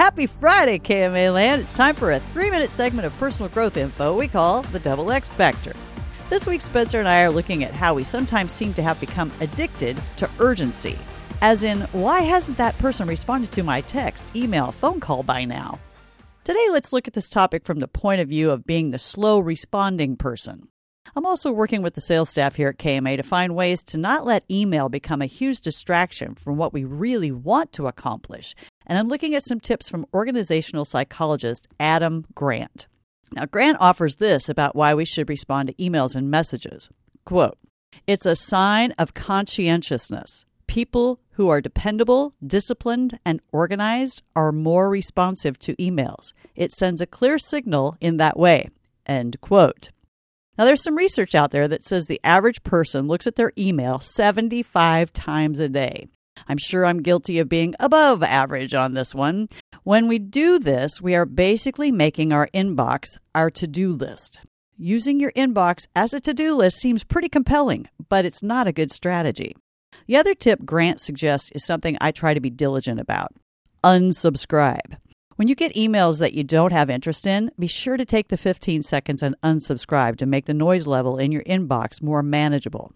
Happy Friday, KMA Land. It's time for a three minute segment of personal growth info we call the Double X Factor. This week, Spencer and I are looking at how we sometimes seem to have become addicted to urgency. As in, why hasn't that person responded to my text, email, phone call by now? Today, let's look at this topic from the point of view of being the slow responding person. I'm also working with the sales staff here at KMA to find ways to not let email become a huge distraction from what we really want to accomplish. And I'm looking at some tips from organizational psychologist Adam Grant. Now, Grant offers this about why we should respond to emails and messages. Quote, it's a sign of conscientiousness. People who are dependable, disciplined, and organized are more responsive to emails. It sends a clear signal in that way. End quote. Now, there's some research out there that says the average person looks at their email 75 times a day. I'm sure I'm guilty of being above average on this one. When we do this, we are basically making our inbox our to do list. Using your inbox as a to do list seems pretty compelling, but it's not a good strategy. The other tip Grant suggests is something I try to be diligent about unsubscribe. When you get emails that you don't have interest in, be sure to take the 15 seconds and unsubscribe to make the noise level in your inbox more manageable.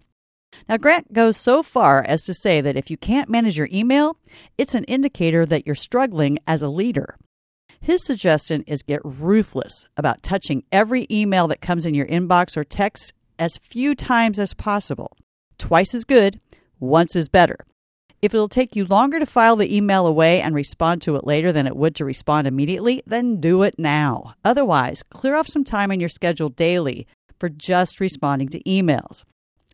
Now, Grant goes so far as to say that if you can't manage your email, it's an indicator that you're struggling as a leader. His suggestion is get ruthless about touching every email that comes in your inbox or text as few times as possible. Twice is good, once is better. If it'll take you longer to file the email away and respond to it later than it would to respond immediately, then do it now. Otherwise, clear off some time in your schedule daily for just responding to emails.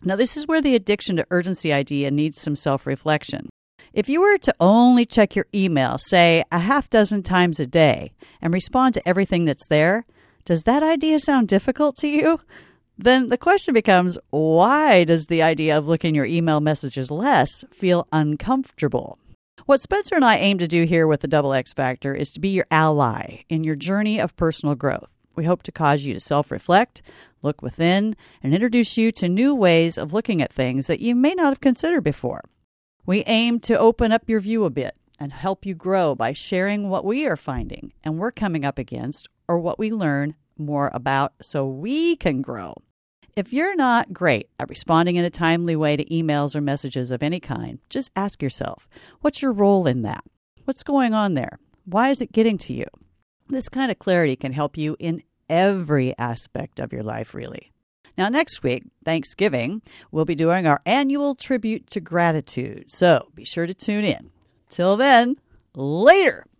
Now, this is where the addiction to urgency idea needs some self reflection. If you were to only check your email, say, a half dozen times a day and respond to everything that's there, does that idea sound difficult to you? Then the question becomes why does the idea of looking your email messages less feel uncomfortable? What Spencer and I aim to do here with the Double X Factor is to be your ally in your journey of personal growth. We hope to cause you to self reflect, look within, and introduce you to new ways of looking at things that you may not have considered before. We aim to open up your view a bit and help you grow by sharing what we are finding and we're coming up against or what we learn more about so we can grow. If you're not great at responding in a timely way to emails or messages of any kind, just ask yourself what's your role in that? What's going on there? Why is it getting to you? This kind of clarity can help you in every aspect of your life, really. Now, next week, Thanksgiving, we'll be doing our annual tribute to gratitude. So be sure to tune in. Till then, later.